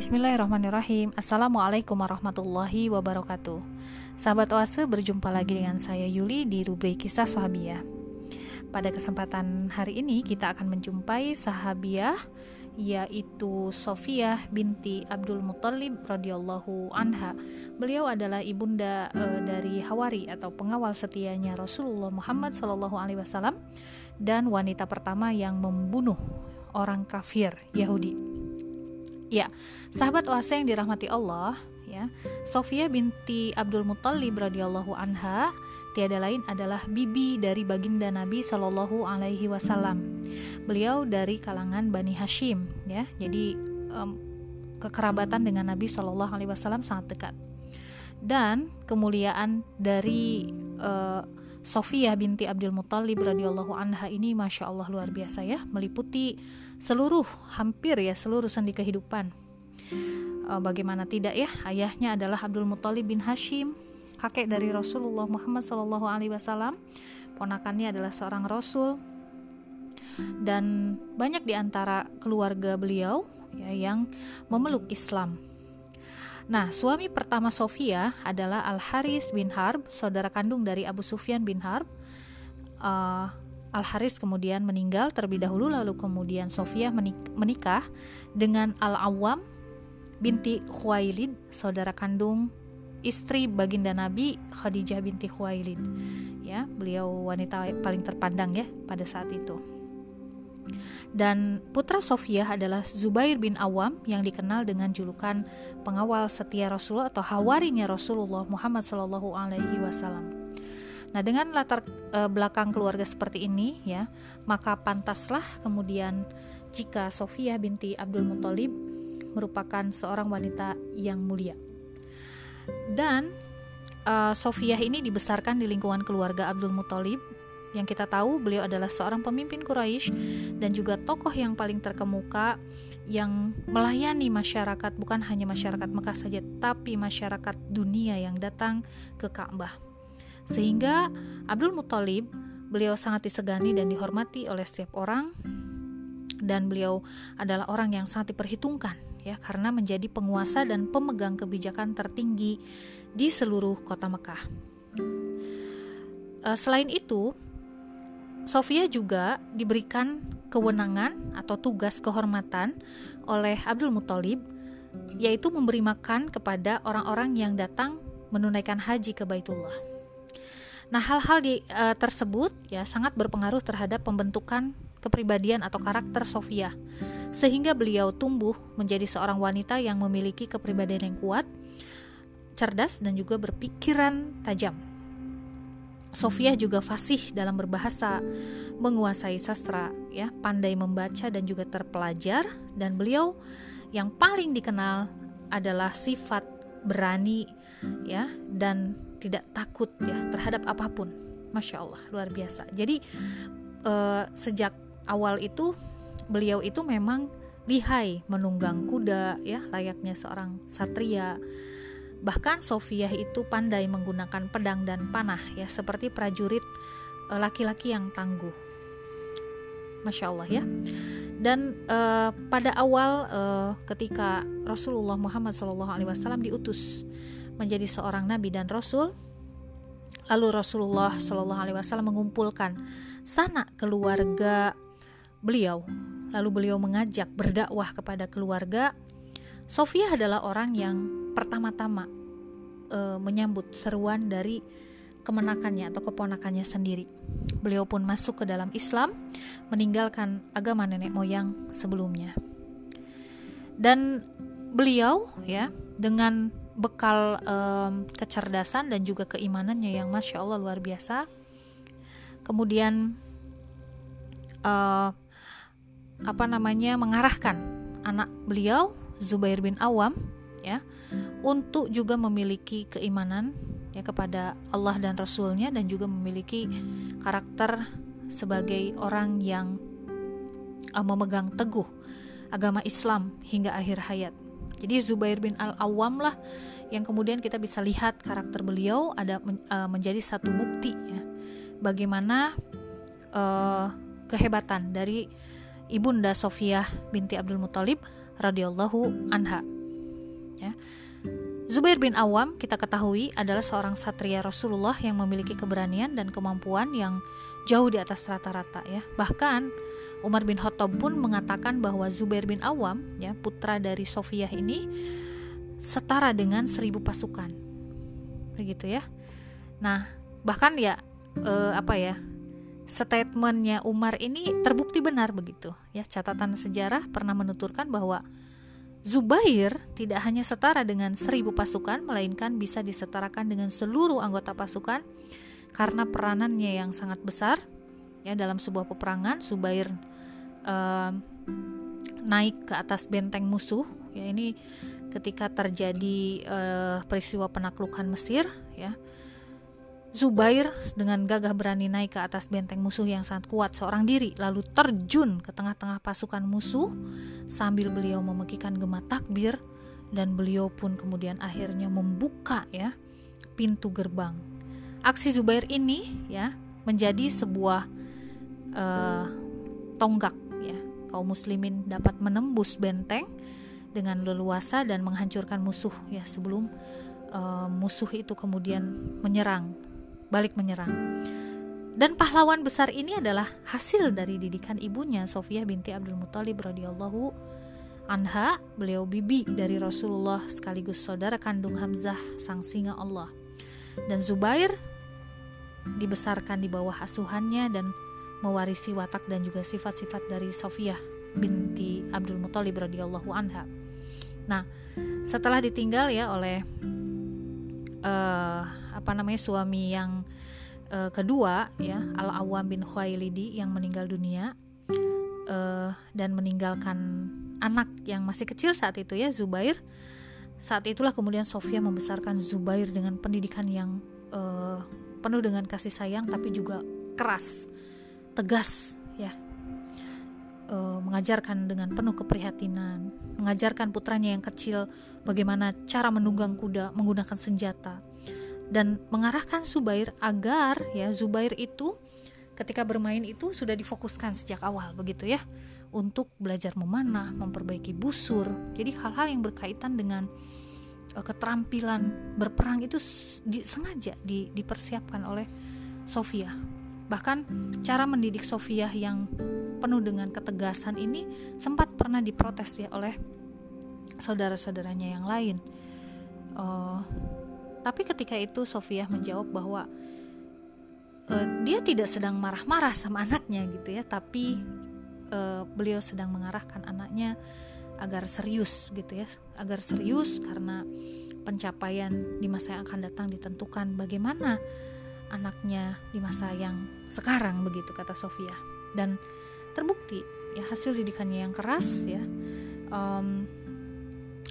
Bismillahirrahmanirrahim Assalamualaikum warahmatullahi wabarakatuh Sahabat Oase berjumpa lagi dengan saya Yuli di rubrik kisah sahabiah Pada kesempatan hari ini kita akan menjumpai sahabiah yaitu Sofiyah binti Abdul Muttalib radhiyallahu anha. Beliau adalah ibunda e, dari Hawari atau pengawal setianya Rasulullah Muhammad Shallallahu alaihi wasallam dan wanita pertama yang membunuh orang kafir Yahudi. Ya, sahabat oase yang dirahmati Allah, ya. Sofia binti Abdul Muthalib radhiyallahu anha tiada lain adalah bibi dari baginda Nabi Shallallahu alaihi wasallam. Beliau dari kalangan Bani Hashim, ya. Jadi um, kekerabatan dengan Nabi Shallallahu alaihi wasallam sangat dekat. Dan kemuliaan dari uh, Sofia binti Abdul Muthalib radhiyallahu anha ini masya Allah luar biasa ya, meliputi seluruh hampir ya seluruh sendi kehidupan. E, bagaimana tidak ya? Ayahnya adalah Abdul Muthalib bin Hashim, kakek dari Rasulullah Muhammad Shallallahu alaihi wasallam. Ponakannya adalah seorang rasul. Dan banyak di antara keluarga beliau ya yang memeluk Islam. Nah, suami pertama Sofia adalah Al Haris bin Harb, saudara kandung dari Abu Sufyan bin Harb. Uh, Al-Haris kemudian meninggal terlebih dahulu lalu kemudian Sofia menikah dengan Al-Awwam binti Khuwailid, saudara kandung istri baginda Nabi Khadijah binti Khuwailid. Ya, beliau wanita paling terpandang ya pada saat itu. Dan putra Sofia adalah Zubair bin Awam yang dikenal dengan julukan pengawal setia Rasulullah atau hawarinya Rasulullah Muhammad Shallallahu alaihi wasallam. Nah, dengan latar e, belakang keluarga seperti ini ya, maka pantaslah kemudian jika Sofia binti Abdul Muthalib merupakan seorang wanita yang mulia. Dan e, Sofia ini dibesarkan di lingkungan keluarga Abdul Muthalib yang kita tahu beliau adalah seorang pemimpin Quraisy dan juga tokoh yang paling terkemuka yang melayani masyarakat bukan hanya masyarakat Mekah saja tapi masyarakat dunia yang datang ke Ka'bah. Sehingga Abdul Muthalib beliau sangat disegani dan dihormati oleh setiap orang dan beliau adalah orang yang sangat diperhitungkan ya karena menjadi penguasa dan pemegang kebijakan tertinggi di seluruh kota Mekah. Uh, selain itu, Sofia juga diberikan kewenangan atau tugas kehormatan oleh Abdul Muthalib yaitu memberi makan kepada orang-orang yang datang menunaikan haji ke Baitullah. Nah, hal-hal di uh, tersebut ya sangat berpengaruh terhadap pembentukan kepribadian atau karakter Sofia. Sehingga beliau tumbuh menjadi seorang wanita yang memiliki kepribadian yang kuat, cerdas dan juga berpikiran tajam. Sofia juga fasih dalam berbahasa, menguasai sastra, ya, pandai membaca dan juga terpelajar dan beliau yang paling dikenal adalah sifat berani ya dan tidak takut ya terhadap apa pun. Masya Allah luar biasa. Jadi uh, sejak awal itu beliau itu memang lihai menunggang kuda ya layaknya seorang satria. Bahkan Sofia itu pandai menggunakan pedang dan panah ya seperti prajurit eh, laki-laki yang tangguh. Masya Allah ya. Dan uh, pada awal ketika Rasulullah Muhammad SAW diutus menjadi seorang nabi dan rasul. Lalu Rasulullah Shallallahu Alaihi Wasallam mengumpulkan sanak keluarga beliau. Lalu beliau mengajak berdakwah kepada keluarga. Sofia adalah orang yang pertama-tama e, menyambut seruan dari kemenakannya atau keponakannya sendiri. Beliau pun masuk ke dalam Islam, meninggalkan agama nenek moyang sebelumnya. Dan beliau ya dengan bekal um, kecerdasan dan juga keimanannya yang masya Allah luar biasa. Kemudian uh, apa namanya mengarahkan anak beliau Zubair bin Awam ya untuk juga memiliki keimanan ya kepada Allah dan Rasulnya dan juga memiliki karakter sebagai orang yang uh, memegang teguh agama Islam hingga akhir hayat. Jadi Zubair bin Al-Awwam lah yang kemudian kita bisa lihat karakter beliau ada uh, menjadi satu bukti ya bagaimana uh, kehebatan dari ibunda Sofiyah binti Abdul Muthalib radhiyallahu anha. ya. Zubair bin Awam kita ketahui adalah seorang satria Rasulullah yang memiliki keberanian dan kemampuan yang jauh di atas rata-rata ya. Bahkan Umar bin Khattab pun mengatakan bahwa Zubair bin Awam ya putra dari Sofiyah ini setara dengan seribu pasukan. Begitu ya. Nah, bahkan ya eh, apa ya? Statementnya Umar ini terbukti benar begitu ya. Catatan sejarah pernah menuturkan bahwa Zubair tidak hanya setara dengan seribu pasukan, melainkan bisa disetarakan dengan seluruh anggota pasukan karena peranannya yang sangat besar. Ya dalam sebuah peperangan, Zubair uh, naik ke atas benteng musuh. Ya ini ketika terjadi uh, peristiwa penaklukan Mesir. Ya Zubair dengan gagah berani naik ke atas benteng musuh yang sangat kuat seorang diri, lalu terjun ke tengah-tengah pasukan musuh sambil beliau memekikan gema takbir dan beliau pun kemudian akhirnya membuka ya pintu gerbang. Aksi Zubair ini ya menjadi sebuah uh, tonggak ya kaum muslimin dapat menembus benteng dengan leluasa dan menghancurkan musuh ya sebelum uh, musuh itu kemudian menyerang balik menyerang. Dan pahlawan besar ini adalah hasil dari didikan ibunya Sofiyah binti Abdul Muthalib radhiyallahu anha, beliau bibi dari Rasulullah sekaligus saudara kandung Hamzah sang singa Allah. Dan Zubair dibesarkan di bawah asuhannya dan mewarisi watak dan juga sifat-sifat dari Sofiyah binti Abdul Muthalib radhiyallahu anha. Nah, setelah ditinggal ya oleh uh, apa namanya suami yang uh, kedua ya Al Awam bin Khuwailidi yang meninggal dunia uh, dan meninggalkan anak yang masih kecil saat itu ya Zubair saat itulah kemudian Sofia membesarkan Zubair dengan pendidikan yang uh, penuh dengan kasih sayang tapi juga keras tegas ya uh, mengajarkan dengan penuh keprihatinan mengajarkan putranya yang kecil bagaimana cara menunggang kuda menggunakan senjata dan mengarahkan Zubair agar ya Zubair itu ketika bermain itu sudah difokuskan sejak awal begitu ya untuk belajar memanah, memperbaiki busur. Jadi hal-hal yang berkaitan dengan uh, keterampilan berperang itu di, sengaja di, dipersiapkan oleh Sofia. Bahkan cara mendidik Sofia yang penuh dengan ketegasan ini sempat pernah diprotes ya oleh saudara-saudaranya yang lain. Uh, tapi ketika itu Sofia menjawab bahwa uh, dia tidak sedang marah-marah sama anaknya gitu ya, tapi uh, beliau sedang mengarahkan anaknya agar serius gitu ya, agar serius karena pencapaian di masa yang akan datang ditentukan bagaimana anaknya di masa yang sekarang begitu kata Sofia. Dan terbukti ya hasil didikannya yang keras ya. Um,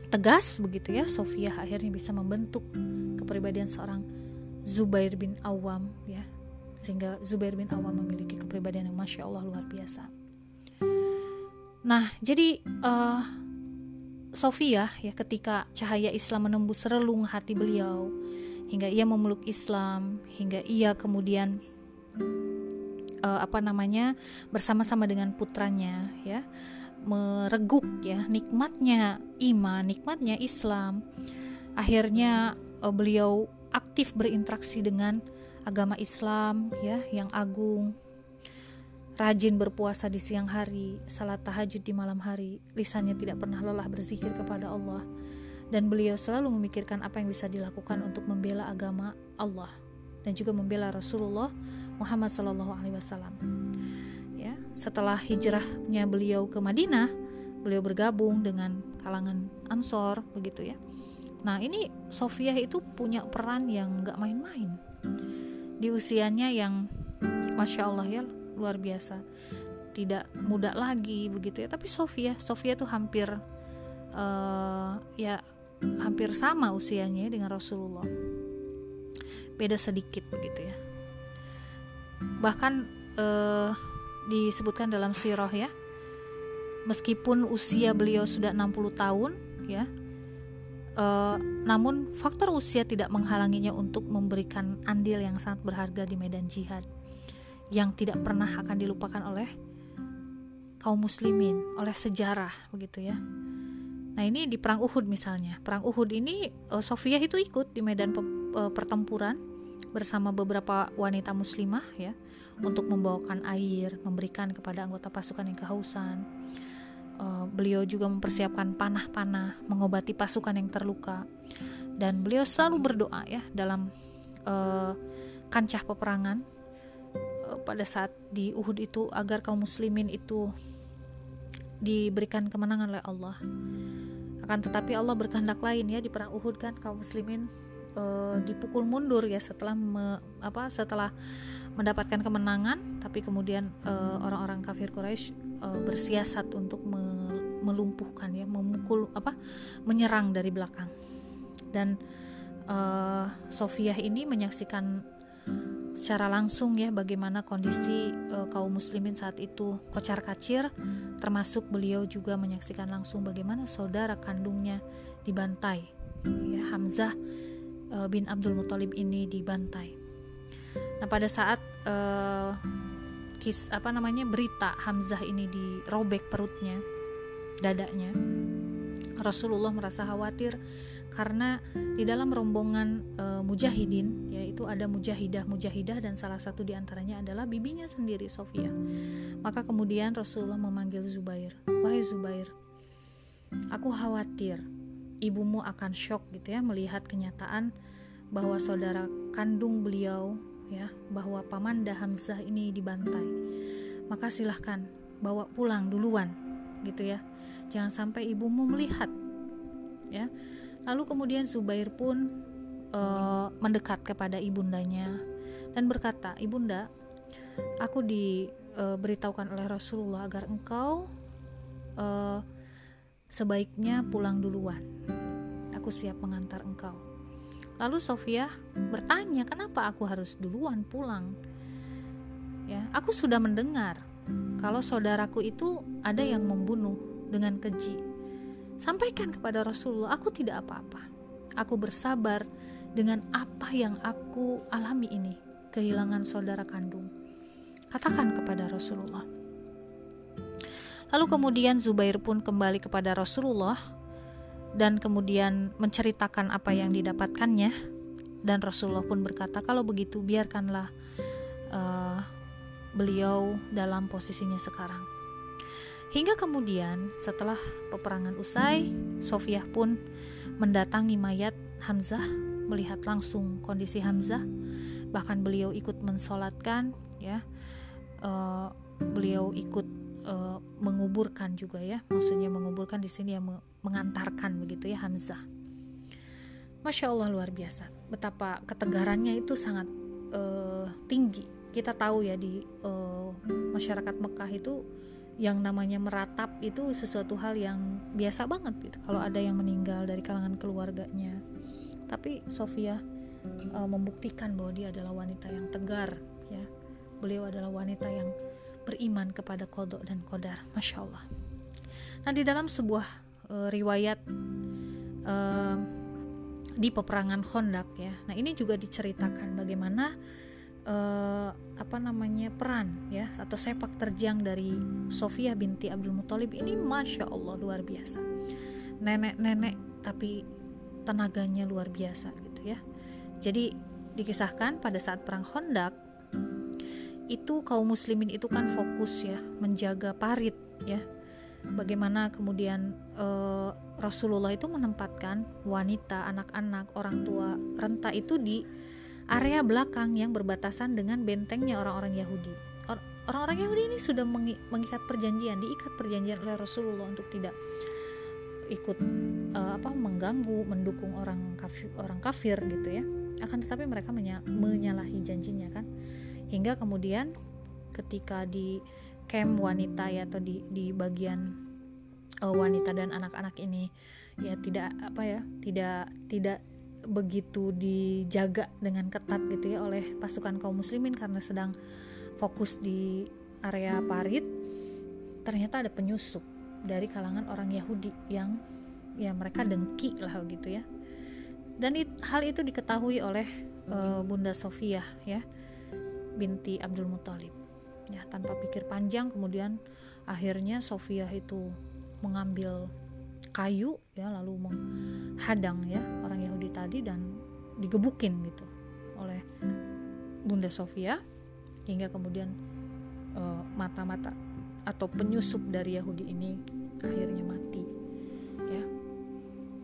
tegas begitu ya Sofia akhirnya bisa membentuk kepribadian seorang Zubair bin Awam ya. Sehingga Zubair bin Awam memiliki kepribadian yang masya Allah luar biasa. Nah jadi uh, Sofia ya ketika cahaya Islam menembus relung hati beliau hingga ia memeluk Islam hingga ia kemudian uh, apa namanya bersama-sama dengan putranya ya mereguk ya nikmatnya iman nikmatnya Islam. Akhirnya uh, beliau aktif berinteraksi dengan agama Islam ya yang agung rajin berpuasa di siang hari, salat tahajud di malam hari, lisannya tidak pernah lelah berzikir kepada Allah, dan beliau selalu memikirkan apa yang bisa dilakukan untuk membela agama Allah dan juga membela Rasulullah Muhammad Sallallahu Alaihi Wasallam. Ya, setelah hijrahnya beliau ke Madinah, beliau bergabung dengan kalangan Ansor, begitu ya. Nah ini Sofia itu punya peran yang gak main-main di usianya yang masya Allah ya luar biasa tidak muda lagi begitu ya tapi Sofia Sofia tuh hampir uh, ya hampir sama usianya dengan Rasulullah beda sedikit begitu ya bahkan uh, disebutkan dalam sirah ya meskipun usia beliau sudah 60 tahun ya Uh, namun faktor usia tidak menghalanginya untuk memberikan andil yang sangat berharga di medan jihad yang tidak pernah akan dilupakan oleh kaum muslimin, oleh sejarah begitu ya. Nah ini di perang Uhud misalnya, perang Uhud ini uh, Sofia itu ikut di medan pe uh, pertempuran bersama beberapa wanita muslimah ya untuk membawakan air, memberikan kepada anggota pasukan yang kehausan. Uh, beliau juga mempersiapkan panah-panah, mengobati pasukan yang terluka, dan beliau selalu berdoa ya dalam kancah peperangan pada saat di Uhud itu agar kaum muslimin itu diberikan kemenangan oleh Allah. Akan tetapi Allah berkehendak lain ya di perang Uhud kan kaum muslimin uh, dipukul mundur ya setelah me, apa setelah mendapatkan kemenangan. Tapi kemudian orang-orang uh, kafir Quraisy uh, bersiasat untuk me, melumpuhkan ya memukul apa menyerang dari belakang. Dan uh, Sofiah ini menyaksikan secara langsung ya bagaimana kondisi uh, kaum muslimin saat itu kocar kacir. Termasuk beliau juga menyaksikan langsung bagaimana saudara kandungnya dibantai. Ya Hamzah uh, bin Abdul Muthalib ini dibantai. Nah, pada saat uh, kis apa namanya berita Hamzah ini dirobek perutnya, dadanya, Rasulullah merasa khawatir karena di dalam rombongan uh, mujahidin yaitu ada mujahidah mujahidah dan salah satu di antaranya adalah bibinya sendiri Sofia. Maka kemudian Rasulullah memanggil Zubair, wahai Zubair, aku khawatir ibumu akan shock gitu ya melihat kenyataan bahwa saudara kandung beliau ya bahwa Pamanda Hamzah ini dibantai. Maka silahkan bawa pulang duluan gitu ya. Jangan sampai ibumu melihat ya. Lalu kemudian Zubair pun uh, mendekat kepada ibundanya dan berkata ibunda aku diberitahukan uh, oleh Rasulullah agar engkau uh, sebaiknya pulang duluan. Aku siap mengantar engkau. Lalu Sofia bertanya, "Kenapa aku harus duluan pulang?" Ya, aku sudah mendengar kalau saudaraku itu ada yang membunuh dengan keji. Sampaikan kepada Rasulullah, aku tidak apa-apa. Aku bersabar dengan apa yang aku alami ini, kehilangan saudara kandung. Katakan kepada Rasulullah. Lalu kemudian Zubair pun kembali kepada Rasulullah dan kemudian menceritakan apa yang didapatkannya dan Rasulullah pun berkata kalau begitu biarkanlah uh, beliau dalam posisinya sekarang. Hingga kemudian setelah peperangan usai Sofiah pun mendatangi mayat Hamzah melihat langsung kondisi Hamzah. Bahkan beliau ikut mensolatkan ya. Uh, beliau ikut uh, menguburkan juga ya. Maksudnya menguburkan di sini ya mengantarkan begitu ya Hamzah. Masya Allah luar biasa. Betapa ketegarannya itu sangat uh, tinggi kita tahu ya di uh, masyarakat Mekah itu yang namanya meratap itu sesuatu hal yang biasa banget gitu kalau ada yang meninggal dari kalangan keluarganya. Tapi Sofia uh, membuktikan bahwa dia adalah wanita yang tegar ya. Beliau adalah wanita yang beriman kepada kodok dan kodar Masya Allah. Nah di dalam sebuah uh, riwayat uh, di peperangan Khandaq ya. Nah, ini juga diceritakan bagaimana uh, apa namanya peran ya atau sepak terjang dari Sofia binti Abdul Muthalib ini masya Allah luar biasa. Nenek-nenek tapi tenaganya luar biasa gitu ya. Jadi dikisahkan pada saat perang Khandaq itu kaum muslimin itu kan fokus ya menjaga parit ya bagaimana kemudian uh, Rasulullah itu menempatkan wanita, anak-anak, orang tua renta itu di area belakang yang berbatasan dengan bentengnya orang-orang Yahudi. Orang-orang Yahudi ini sudah mengikat perjanjian, diikat perjanjian oleh Rasulullah untuk tidak ikut uh, apa mengganggu, mendukung orang kafir, orang kafir gitu ya. Akan tetapi mereka menyalahi janjinya kan. Hingga kemudian ketika di camp wanita ya atau di di bagian uh, wanita dan anak-anak ini ya tidak apa ya tidak tidak begitu dijaga dengan ketat gitu ya oleh pasukan kaum muslimin karena sedang fokus di area parit ternyata ada penyusup dari kalangan orang Yahudi yang ya mereka dengki lah gitu ya. Dan it, hal itu diketahui oleh uh, Bunda Sofia ya binti Abdul Muthalib. Ya tanpa pikir panjang kemudian akhirnya Sofia itu mengambil kayu ya lalu menghadang ya orang Yahudi tadi dan digebukin gitu oleh Bunda Sofia hingga kemudian eh, mata-mata uh, atau penyusup dari Yahudi ini akhirnya mati ya.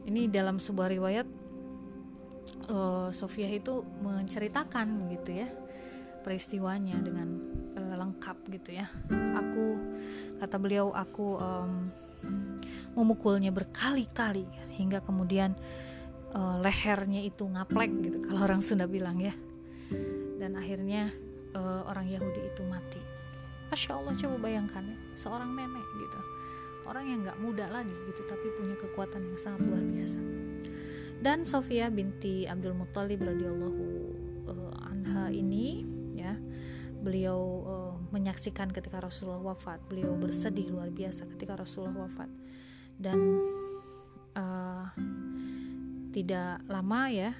Ini dalam sebuah riwayat uh, Sofia itu menceritakan begitu ya peristiwanya dengan uh, lengkap gitu ya. Aku kata beliau aku um, memukulnya berkali-kali hingga kemudian uh, lehernya itu ngaplek gitu kalau orang Sunda bilang ya. Dan akhirnya uh, orang Yahudi itu mati. Masya Allah coba bayangkan ya seorang nenek gitu. Orang yang nggak muda lagi gitu tapi punya kekuatan yang sangat luar biasa. Dan Sofia binti Abdul Muthalib radhiyallahu uh, anha ini ya beliau uh, menyaksikan ketika Rasulullah wafat beliau bersedih luar biasa ketika Rasulullah wafat dan uh, tidak lama ya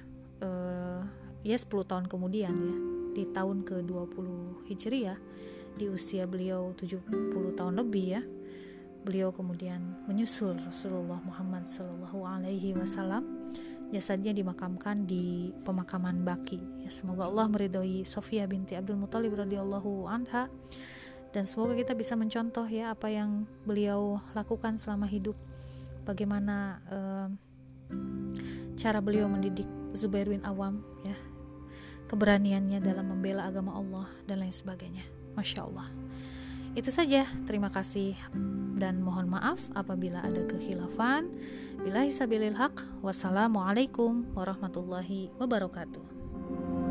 uh, ya 10 tahun kemudian ya di tahun ke-20 Hijriah di usia beliau 70 tahun lebih ya beliau kemudian menyusul Rasulullah Muhammad Shallallahu Alaihi Wasallam jasadnya dimakamkan di pemakaman Baki. Ya semoga Allah meridhoi Sofia binti Abdul Muthalib radhiyallahu anha dan semoga kita bisa mencontoh ya apa yang beliau lakukan selama hidup. Bagaimana uh, cara beliau mendidik Zubair bin Awam ya. Keberaniannya dalam membela agama Allah dan lain sebagainya. Masya Allah. Itu saja. Terima kasih dan mohon maaf apabila ada kekhilafan. Bila hisabilil haq. Wassalamualaikum warahmatullahi wabarakatuh